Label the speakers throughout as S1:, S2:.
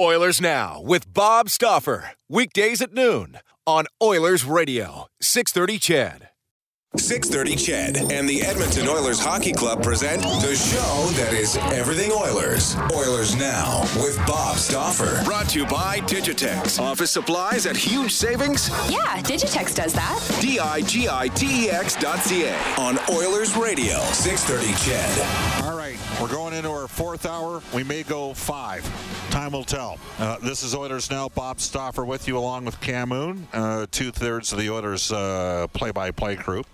S1: Oilers Now with Bob Stauffer. Weekdays at noon on Oilers Radio, 630 CHED. 630 CHED and the Edmonton Oilers Hockey Club present the show that is everything Oilers. Oilers Now with Bob Stauffer. Brought to you by Digitex. Office supplies at huge savings?
S2: Yeah, Digitex does that.
S1: D-I-G-I-T-E-X dot C-A on Oilers Radio, 630 CHED.
S3: All right, we're going into our fourth hour. We may go five. Time will tell. Uh, this is Oilers Now. Bob Stauffer with you along with Cam Moon, uh, two-thirds of the Oilers uh, play-by-play crew.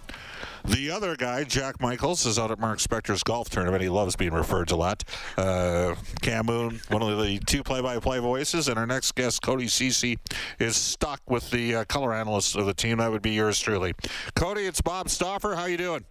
S3: The other guy, Jack Michaels, is out at Mark Spector's golf tournament. He loves being referred to a lot. Uh, Cam Moon, one of the two play-by-play voices, and our next guest, Cody Ceci, is stuck with the uh, color analyst of the team. That would be yours truly. Cody, it's Bob Stauffer. How you doing?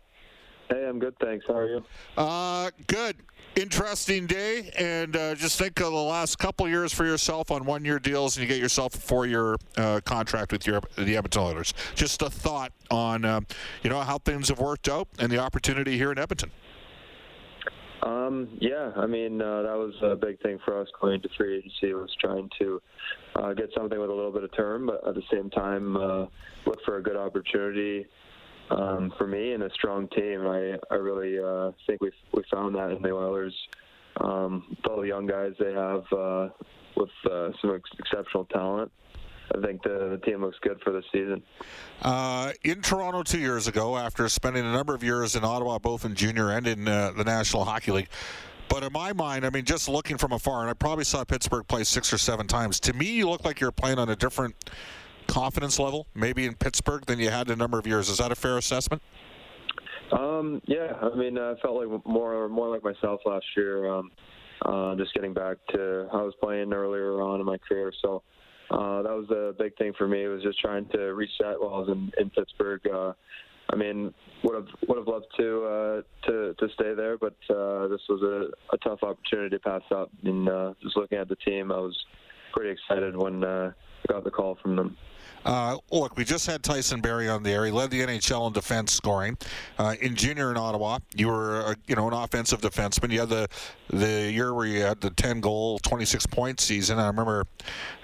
S4: Hey, I'm good, thanks. How are you?
S3: Uh, good. Interesting day, and uh, just think of the last couple years for yourself on one-year deals, and you get yourself a four-year uh, contract with your the Edmonton Oilers. Just a thought on uh, you know how things have worked out and the opportunity here in Edmonton.
S4: Um, yeah, I mean uh, that was a big thing for us going into free agency was trying to uh, get something with a little bit of term, but at the same time uh, look for a good opportunity um, for me and a strong team. I I really uh, think we we found that in the Oilers. Um, the young guys they have uh, with uh, some ex- exceptional talent. I think the, the team looks good for the season.
S3: Uh, in Toronto two years ago, after spending a number of years in Ottawa, both in junior and in uh, the National Hockey League. But in my mind, I mean, just looking from afar, and I probably saw Pittsburgh play six or seven times. To me, you look like you're playing on a different confidence level, maybe in Pittsburgh, than you had in a number of years. Is that a fair assessment?
S4: Um, yeah, I mean, I felt like more more like myself last year. Um, uh, just getting back to how I was playing earlier on in my career. So uh, that was the big thing for me. It was just trying to reset while I was in, in Pittsburgh. Uh, I mean, would have would have loved to uh, to to stay there, but uh, this was a, a tough opportunity to pass up. And uh, just looking at the team, I was pretty excited when uh, I got the call from them.
S3: Uh, look, we just had Tyson Barrie on the air. He led the NHL in defense scoring. Uh, in junior in Ottawa, you were uh, you know an offensive defenseman. You had the the year where you had the 10 goal, 26 point season. I remember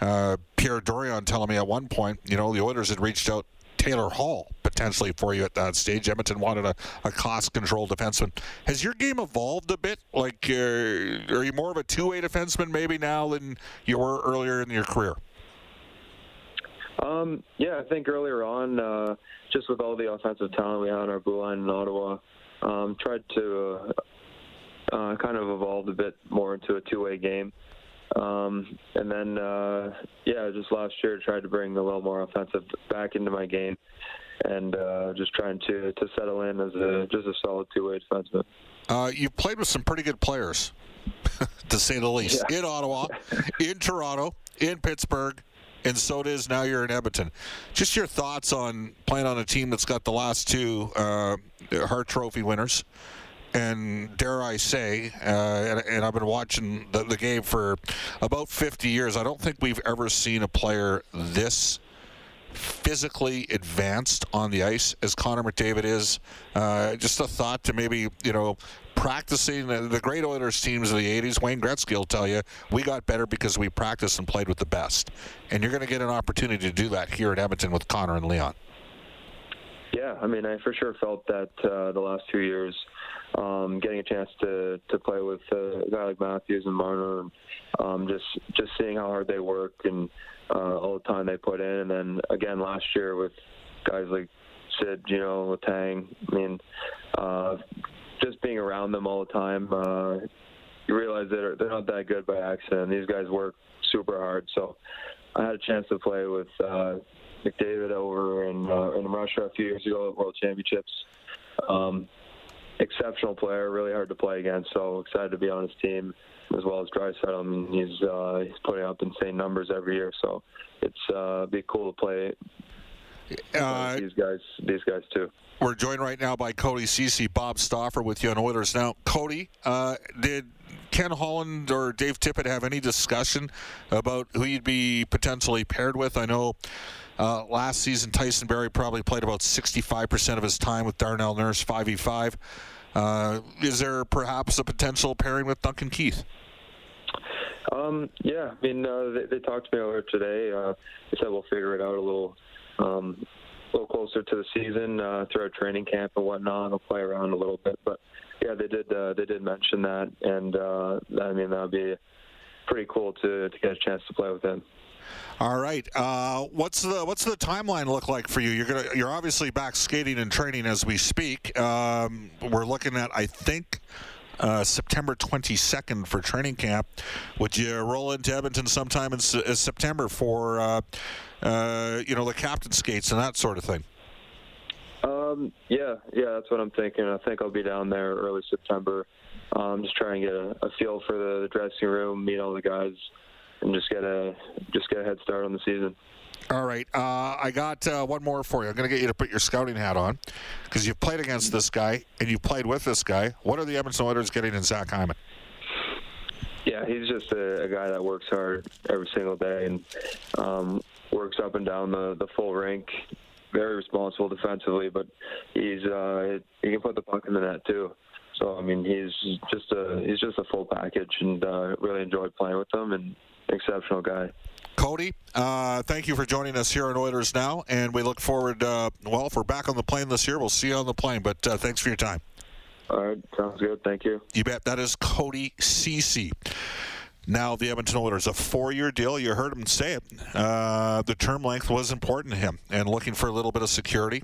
S3: uh, Pierre Dorion telling me at one point, you know, the Oilers had reached out Taylor Hall potentially for you at that stage. Edmonton wanted a, a cost control defenseman. Has your game evolved a bit? Like, uh, are you more of a two way defenseman maybe now than you were earlier in your career?
S4: Um, yeah, I think earlier on, uh, just with all the offensive talent we had on our blue line in Ottawa, um, tried to uh, uh, kind of evolve a bit more into a two-way game. Um, and then, uh, yeah, just last year tried to bring a little more offensive back into my game, and uh, just trying to to settle in as a just a solid two-way defenseman.
S3: Uh, you've played with some pretty good players, to say the least,
S4: Yeah.
S3: in Ottawa, in Toronto, in Pittsburgh, and so it is now you're in Edmonton. Just your thoughts on playing on a team that's got the last two uh, Hart Trophy winners. And dare I say, uh, and, and I've been watching the, the game for about 50 years. I don't think we've ever seen a player this physically advanced on the ice as Connor McDavid is. Uh, just a thought to maybe, you know, practicing the, the great Oilers teams of the 80s. Wayne Gretzky will tell you, we got better because we practiced and played with the best. And you're going to get an opportunity to do that here at Edmonton with Connor and Leon.
S4: Yeah, I mean, I for sure felt that uh, the last two years, um, getting a chance to to play with uh, a guy like Matthews and Marner, and um, just just seeing how hard they work and uh, all the time they put in, and then again last year with guys like Sid, you know, Letang. I mean, uh, just being around them all the time, uh, you realize they're they're not that good by accident. These guys work super hard, so I had a chance to play with. Uh, McDavid over in uh, in Russia a few years ago at World Championships. Um, exceptional player, really hard to play against. So excited to be on his team as well as Draisaitl. I mean, he's uh, he's putting up insane numbers every year. So it's uh, be cool to play
S3: Uh,
S4: these guys these guys too.
S3: We're joined right now by Cody Ceci, Bob Stauffer with you on Oilers. Now, Cody, uh, did Ken Holland or Dave Tippett have any discussion about who you'd be potentially paired with? I know uh, last season Tyson Barrie probably played about 65% of his time with Darnell Nurse, 5v5. Uh, is there perhaps a potential pairing with Duncan Keith?
S4: Um, yeah, I mean, uh, they, they talked to me earlier today. Uh, they said we'll figure it out a little, um, a little closer to the season uh, through our training camp and whatnot. I'll play around a little bit, but yeah, they did. Uh, they did mention that, and uh, I mean that'd be pretty cool to to get a chance to play with him.
S3: All right. Uh, what's the what's the timeline look like for you? You're gonna you're obviously back skating and training as we speak. Um, we're looking at I think uh, September 22nd for training camp. Would you roll into Edmonton sometime in S- uh, September for uh, uh, you know the captain skates and that sort of thing?
S4: Um, yeah, yeah, that's what I'm thinking. I think I'll be down there early September. Um, just try and get a, a feel for the, the dressing room, meet all the guys, and just get a just get a head start on the season.
S3: All right. Uh, I got uh, one more for you. I'm going to get you to put your scouting hat on because you've played against this guy and you played with this guy. What are the Edmonton Oilers getting in Zach Hyman?
S4: Yeah, he's just a, a guy that works hard every single day and um, works up and down the, the full rink. Very responsible defensively, but he's uh, he can put the puck in the net too. So I mean, he's just a he's just a full package, and uh, really enjoyed playing with him. And exceptional guy.
S3: Cody, uh, thank you for joining us here on Oilers Now, and we look forward. Uh, well, if we're back on the plane this year, we'll see you on the plane. But uh, thanks for your time.
S4: All right, sounds good. Thank you.
S3: You bet. That is Cody Ceci. Now the Edmonton Oilers, a four-year deal. You heard him say it. Uh, the term length was important to him, and looking for a little bit of security.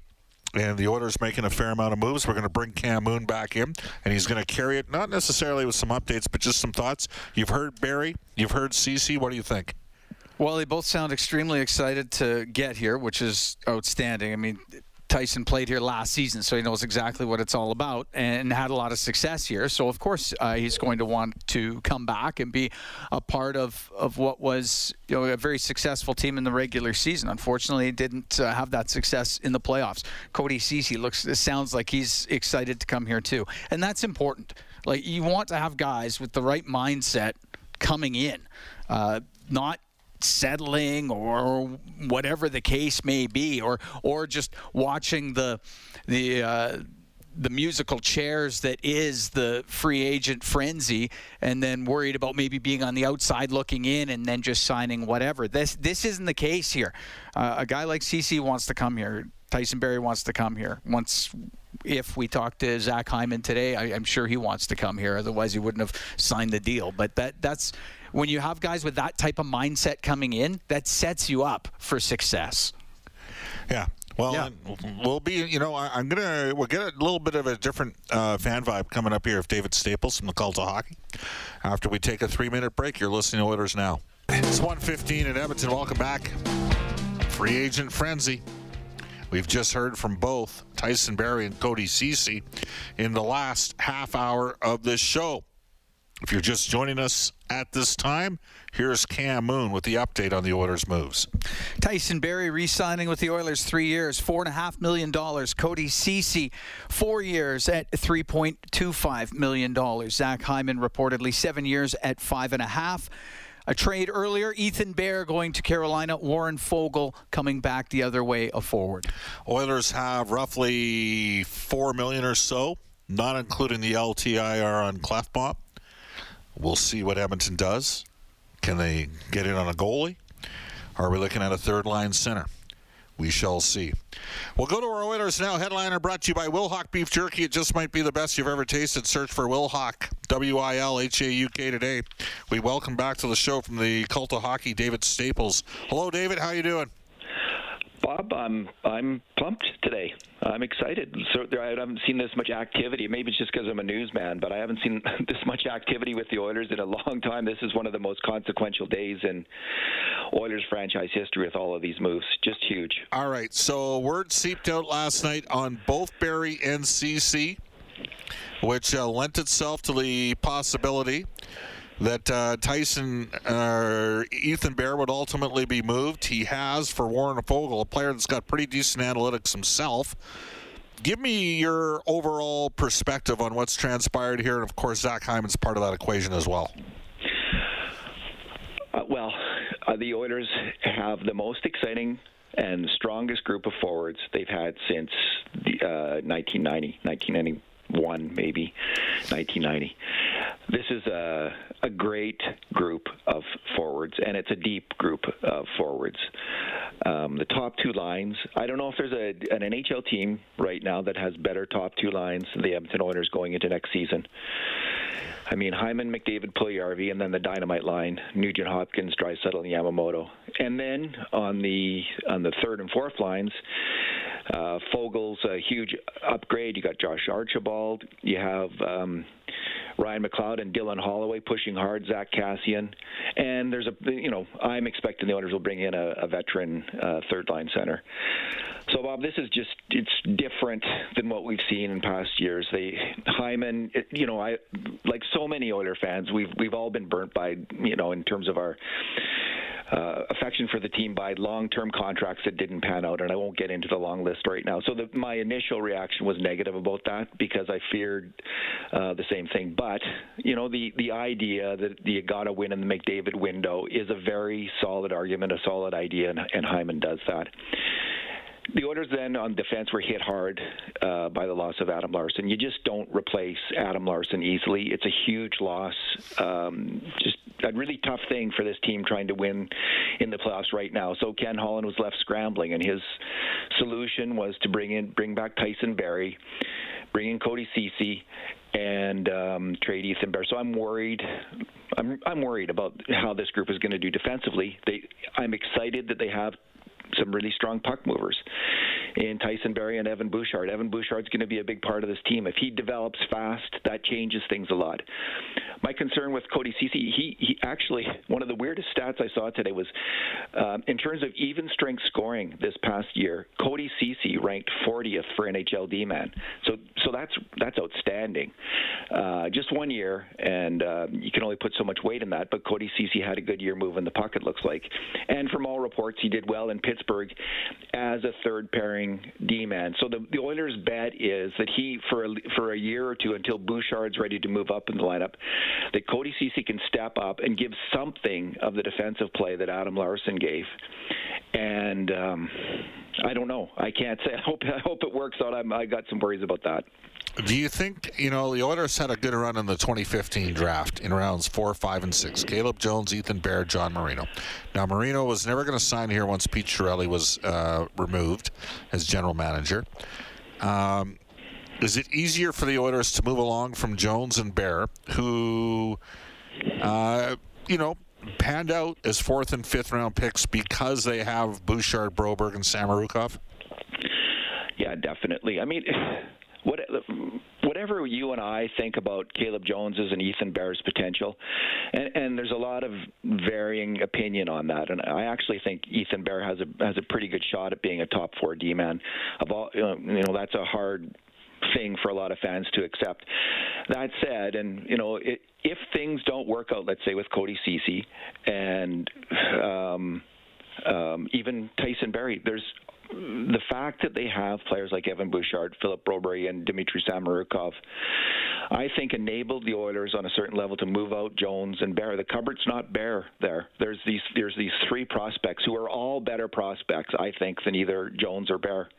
S3: And the Oilers making a fair amount of moves. We're going to bring Cam Moon back in, and he's going to carry it, not necessarily with some updates, but just some thoughts. You've heard Barrie, you've heard Ceci. What do you think?
S5: Well, they both sound extremely excited to get here, which is outstanding. I mean, Tyson played here last season, so he knows exactly what it's all about and had a lot of success here. So, of course, uh, he's going to want to come back and be a part of, of what was you know a very successful team in the regular season. Unfortunately, he didn't uh, have that success in the playoffs. Cody Ceci looks sounds like he's excited to come here too, and that's important. Like you want to have guys with the right mindset coming in, uh, not settling or whatever the case may be, or or just watching the the. Uh, the musical chairs that is the free agent frenzy, and then worried about maybe being on the outside looking in, and then just signing whatever. This this isn't the case here. Uh, a guy like Ceci wants to come here. Tyson Barrie wants to come here. Once, if we talk to Zach Hyman today, I, am sure he wants to come here. Otherwise, he wouldn't have signed the deal. But that that's when you have guys with that type of mindset coming in, that sets you up for success.
S3: Yeah. Well, yeah. we'll be, you know, I, am going to, we'll get a little bit of a different uh, fan vibe coming up here of David Staples from the Cult of Hockey. After we take a three minute break, you're listening to Oilers Now. It's 115 in Edmonton. Welcome back. Free agent frenzy. We've just heard from both Tyson Barrie and Cody Ceci in the last half hour of this show. If you're just joining us at this time, here's Cam Moon with the update on the Oilers' moves.
S5: Tyson Barrie re-signing with the Oilers three years, four and a half million dollars. Cody Ceci, four years at three point two five million dollars. Zach Hyman reportedly seven years at five and a half. A trade earlier, Ethan Bear going to Carolina, Warren Foegele coming back the other way of forward.
S3: Oilers have roughly four million or so, not including the LTIR on Klefbom. We'll see what Edmonton does. Can they get in on a goalie? Are we looking at a third line center? We shall see. We'll go to our Oilers now. Headliner brought to you by Wilhauk Beef Jerky. It just might be the best you've ever tasted. Search for Wilhauk, W I L H A U K today. We welcome back to the show from the Cult of Hockey, David Staples. Hello, David. How you doing?
S6: Bob, I'm I'm pumped today. I'm excited. So I haven't seen this much activity. Maybe it's just because I'm a newsman, but I haven't seen this much activity with the Oilers in a long time. This is one of the most consequential days in Oilers franchise history with all of these moves. Just huge.
S3: All right. So word seeped out last night on both Barrie and Ceci, which uh, lent itself to the possibility that uh, Tyson or uh, Ethan Bear would ultimately be moved. He has for Warren Foegele, a player that's got pretty decent analytics himself. Give me your overall perspective on what's transpired here, and of course, Zach Hyman's part of that equation as well.
S6: Uh, well, uh, the Oilers have the most exciting and strongest group of forwards they've had since the, uh, 1990, 1990 one, maybe 1990. This is a, a great group of forwards, and it's a deep group of forwards. Um, the top two lines. I don't know if there's a, an NHL team right now that has better top two lines than the Edmonton Oilers going into next season. I mean, Hyman, McDavid, Puljujarvi, and then the dynamite line: Nugent, Hopkins, Draisaitl, and Yamamoto. And then on the on the third and fourth lines, uh, Foegele's a huge upgrade. You got Josh Archibald. You have um, Ryan McLeod and Dylan Holloway pushing hard, Zack Kassian, and there's a you know I'm expecting the owners will bring in a, a veteran uh, third line center. So Bob, this is just it's different than what we've seen in past years. They Hyman, you know, I like so many Oiler fans, we've we've all been burnt by you know in terms of our uh, affection for the team by long-term contracts that didn't pan out, and I won't get into the long list right now. So the, my initial reaction was negative about that because I feared uh, the same thing. But you know, the the idea that you got to win in the McDavid window is a very solid argument, a solid idea, and, and Hyman does that. The Oilers then on defense were hit hard uh, by the loss of Adam Larsson. You just don't replace Adam Larsson easily. It's a huge loss. Um, just a really tough thing for this team trying to win in the playoffs right now. So Ken Holland was left scrambling, and his solution was to bring in bring back Tyson Barrie, bring in Cody Ceci, and um, trade Ethan Bear. So I'm worried. I'm I'm worried about how this group is going to do defensively. They I'm excited that they have some really strong puck movers in Tyson Barrie and Evan Bouchard. Evan Bouchard's going to be a big part of this team. If he develops fast, that changes things a lot. My concern with Cody Ceci, he, he actually, one of the weirdest stats I saw today was um, in terms of even strength scoring this past year, Cody Ceci ranked 40th for NHL D-man. So, so that's, that's outstanding. Uh, just one year, and uh, you can only put so much weight in that, but Cody Ceci had a good year moving the puck, it looks like. And from all reports, he did well in Pittsburgh as a third pairing D-man. So the, the Oilers' bet is that he, for a, for a year or two until Bouchard's ready to move up in the lineup, that Cody Ceci can step up and give something of the defensive play that Adam Larsson gave. And um, I don't know. I can't say. I hope I hope it works out. I'm, I got some worries about that.
S3: Do you think, you know, the Oilers had a good run in the 2015 draft in rounds four, five, and six? Caleb Jones, Ethan Bear, John Marino. Now, Marino was never going to sign here once Pete Chiarelli was uh, removed as general manager. Um, is it easier for the Oilers to move along from Jones and Bear, who, uh, you know, panned out as fourth and fifth round picks because they have Bouchard, Broberg, and Samorukov?
S6: Yeah, definitely. I mean, what, whatever you and I think about Caleb Jones's and Ethan Bear's potential, and, and there's a lot of varying opinion on that. And I actually think Ethan Bear has a has a pretty good shot at being a top four D man. Of all, you know, that's a hard thing for a lot of fans to accept. That said, and you know, it, if things don't work out, let's say with Cody Ceci and um, um, even Tyson Barrie, there's the fact that they have players like Evan Bouchard, Philip Broberg, and Dmitry Samorukov, I think enabled the Oilers on a certain level to move out Jones and Bear. The cupboard's not bare there. There's these there's these three prospects who are all better prospects, I think, than either Jones or Bear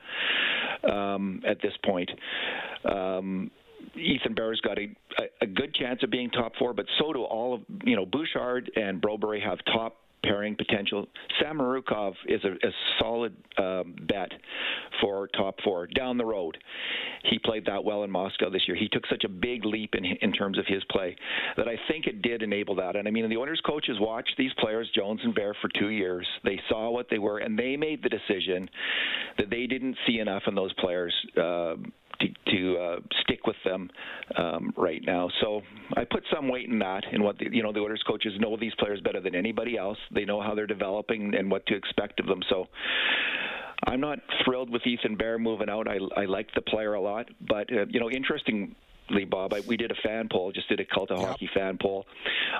S6: um, at this point. Um, Ethan Bear's got a, a good chance of being top four, but so do all of you know Bouchard and Broberg have top pairing potential. Samorukov is a, a solid um, bet for top four down the road. He played that well in Moscow this year. He took such a big leap in in terms of his play that I think it did enable that. And I mean, the Oilers coaches watched these players, Jones and Bear, for two years. They saw what they were, and they made the decision that they didn't see enough in those players. Uh, to, to uh, stick with them um, right now. So I put some weight in that, in what the, you know the Oilers coaches know these players better than anybody else. They know how they're developing and what to expect of them. So I'm not thrilled with Ethan Bear moving out. I I like the player a lot, but uh, you know, interesting Bob. I, we did a fan poll, just did a cult of yep. hockey fan poll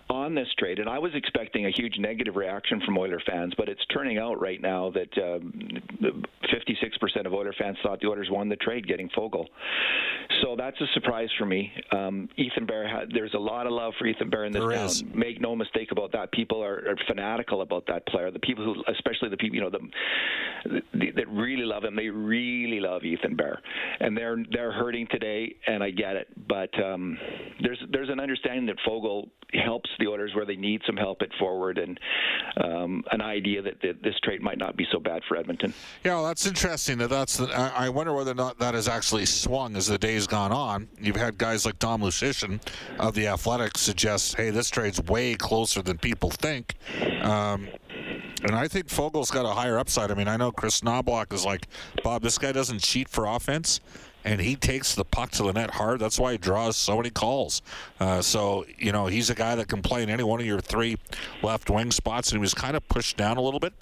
S6: on this trade, and I was expecting a huge negative reaction from Oiler fans, but it's turning out right now that um, 56% of Oiler fans thought the Oilers won the trade getting Foegele. So that's a surprise for me. Um, Ethan Bear, had, there's a lot of love for Ethan Bear in this there town. Is. Make no mistake about that. People are, are, fanatical about that player. The people who, especially the people, you know, the, the, that really love him, they really love Ethan Bear, and they're they're hurting today, and I get it but um, there's there's an understanding that Foegele helps the Oilers where they need some help at forward, and um, an idea that, that, this trade might not be so bad for Edmonton.
S3: Yeah, well, that's interesting. That that's the, I wonder whether or not that has actually swung as the days gone on. You've had guys like Dom Luszczyszyn of the Athletics suggest, "Hey, this trade's way closer than people think." Um, and I think Foegele's got a higher upside. I mean, I know Chris Knoblauch is like, Bob, this guy doesn't cheat for offense and he takes the puck to the net hard. That's why he draws so many calls. Uh, so, you know, he's a guy that can play in any one of your three left wing spots, and he was kind of pushed down a little bit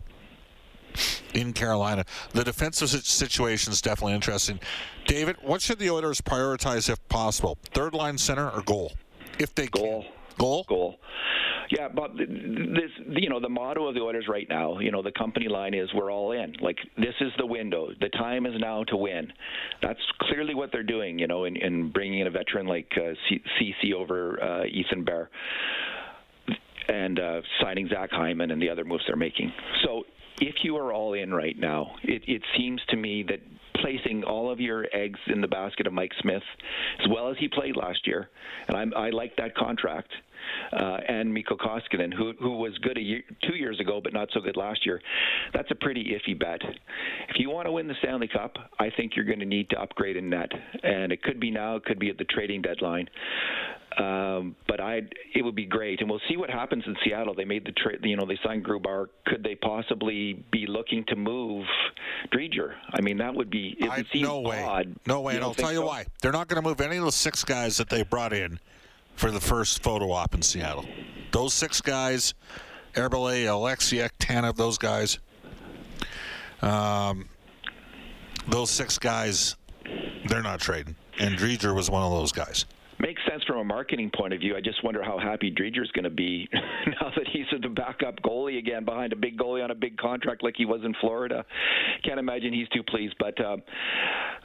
S3: in Carolina. The defensive situation is definitely interesting. David, what should the Oilers prioritize if possible? Third line center or goal? If they
S6: goal.
S3: Can. Goal?
S6: Goal. Yeah, but this, you know, the motto of the Oilers right now, you know, the company line is "We're all in." Like this is the window. The time is now to win. That's clearly what they're doing. You know, in, in bringing in a veteran like uh, Ceci over uh, Ethan Bear and uh, signing Zach Hyman and the other moves they're making. So if you are all in right now, it, it seems to me that placing all of your eggs in the basket of Mike Smith, as well as he played last year, and I'm, I like that contract uh, and Mikko Koskinen, who who was good a year, two years ago, but not so good last year. That's a pretty iffy bet. If you want to win the Stanley Cup, I think you're going to need to upgrade in net, and it could be now, it could be at the trading deadline. Um, but I, it would be great, and we'll see what happens in Seattle. They made the trade, you know, they signed Grubauer. Could they possibly be looking to move Driedger? I mean, that would be. It would seem
S3: no way.
S6: Odd.
S3: No way, and I'll tell you
S6: so?
S3: why. They're not going to move any of the six guys that they brought in for the first photo op in Seattle. Those six guys, Eberle, Oleksiak, Tanev, those guys, um, those six guys, they're not trading. And Driedger was one of those guys
S6: makes sense from a marketing point of view. I just wonder how happy Driedger's going to be now that he's the backup goalie again behind a big goalie on a big contract like he was in Florida. Can't imagine he's too pleased. But uh,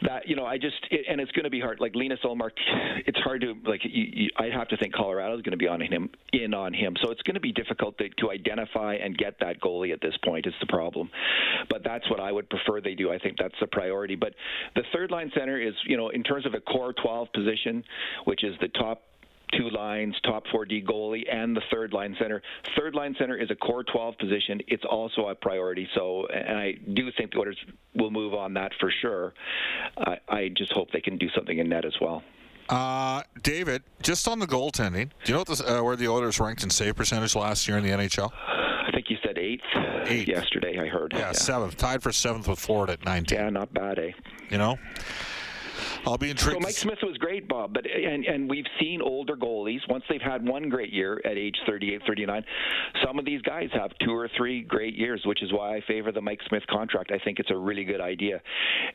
S6: that you know, I just it, and it's going to be hard. Like Linus Ullmark, it's hard to like. You, you, I'd have to think Colorado's going to be on him in on him. So it's going to be difficult to, to identify and get that goalie at this point. Is the problem. But that's what I would prefer they do. I think that's the priority. But the third line center is you know in terms of a core 12 position, which is the top two lines, top 4D goalie, and the third line center. Third line center is a core 12 position. It's also a priority. So, and I do think the Oilers will move on that for sure. I, I just hope they can do something in net as well.
S3: Uh, David, just on the goaltending, do you know this, uh, where the Oilers ranked in save percentage last year in the NHL?
S6: I think you said eighth. Eighth yesterday. I heard.
S3: Yeah, yeah, seventh, tied for seventh with Florida at 19.
S6: Yeah, not bad, eh?
S3: You know. I'll be intrigued.
S6: So Mike Smith was great, Bob, but and and we've seen older goalies once they've had one great year at age 38, 39. Some of these guys have two or three great years, which is why I favor the Mike Smith contract. I think it's a really good idea,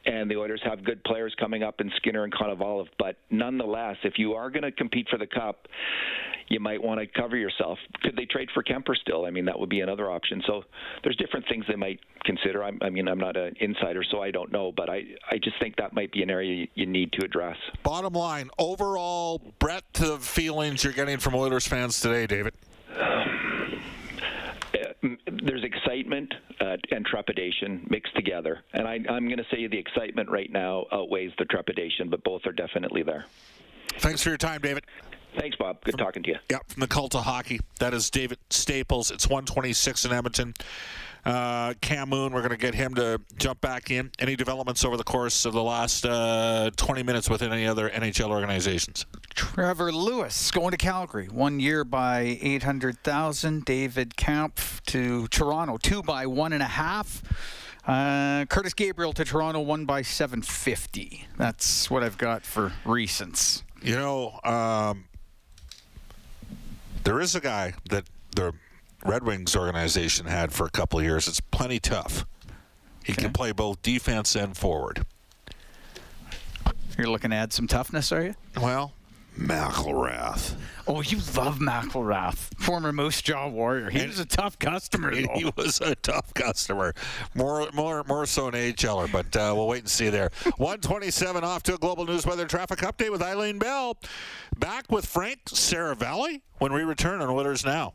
S6: and the Oilers have good players coming up in Skinner and Konovalov. But nonetheless, if you are going to compete for the cup, you might want to cover yourself. Could they trade for Kuemper still? I mean, that would be another option. So there's different things they might consider. I'm, i mean, I'm not an insider, so I don't know, but I, I just think that might be an area you need to address.
S3: Bottom line, overall breadth of feelings you're getting from Oilers fans today, David. Uh,
S6: there's excitement uh, and trepidation mixed together, and I, I'm going to say the excitement right now outweighs the trepidation, but both are definitely there.
S3: Thanks for your time, David.
S6: Thanks, Bob. Good talking to you.
S3: Yep, from the cult of hockey. That is David Staples. It's 126 in Edmonton. Uh, Cam Moon, we're going to get him to jump back in. Any developments over the course of the last uh, 20 minutes within any other NHL organizations?
S5: Trevor Lewis going to Calgary, one year by 800,000. David Kampf to Toronto, two by one and a half. Uh, Curtis Gabriel to Toronto, one by 750. That's what I've got for recents.
S3: You know, um, there is a guy that the Red Wings organization had for a couple of years. It's plenty tough. He
S5: Okay.
S3: can play both defense and forward.
S5: You're looking to add some toughness, are you?
S3: Well, McIlrath.
S5: Oh, you love McIlrath, former Moose Jaw Warrior. He was a tough customer,
S3: He,
S5: though.
S3: he was a tough customer, more more more so an AHLer, but uh, we'll wait and see there. 127 off to a global news weather traffic update with Eileen Bell. Back with Frank Seravalli when we return on Oilers Now.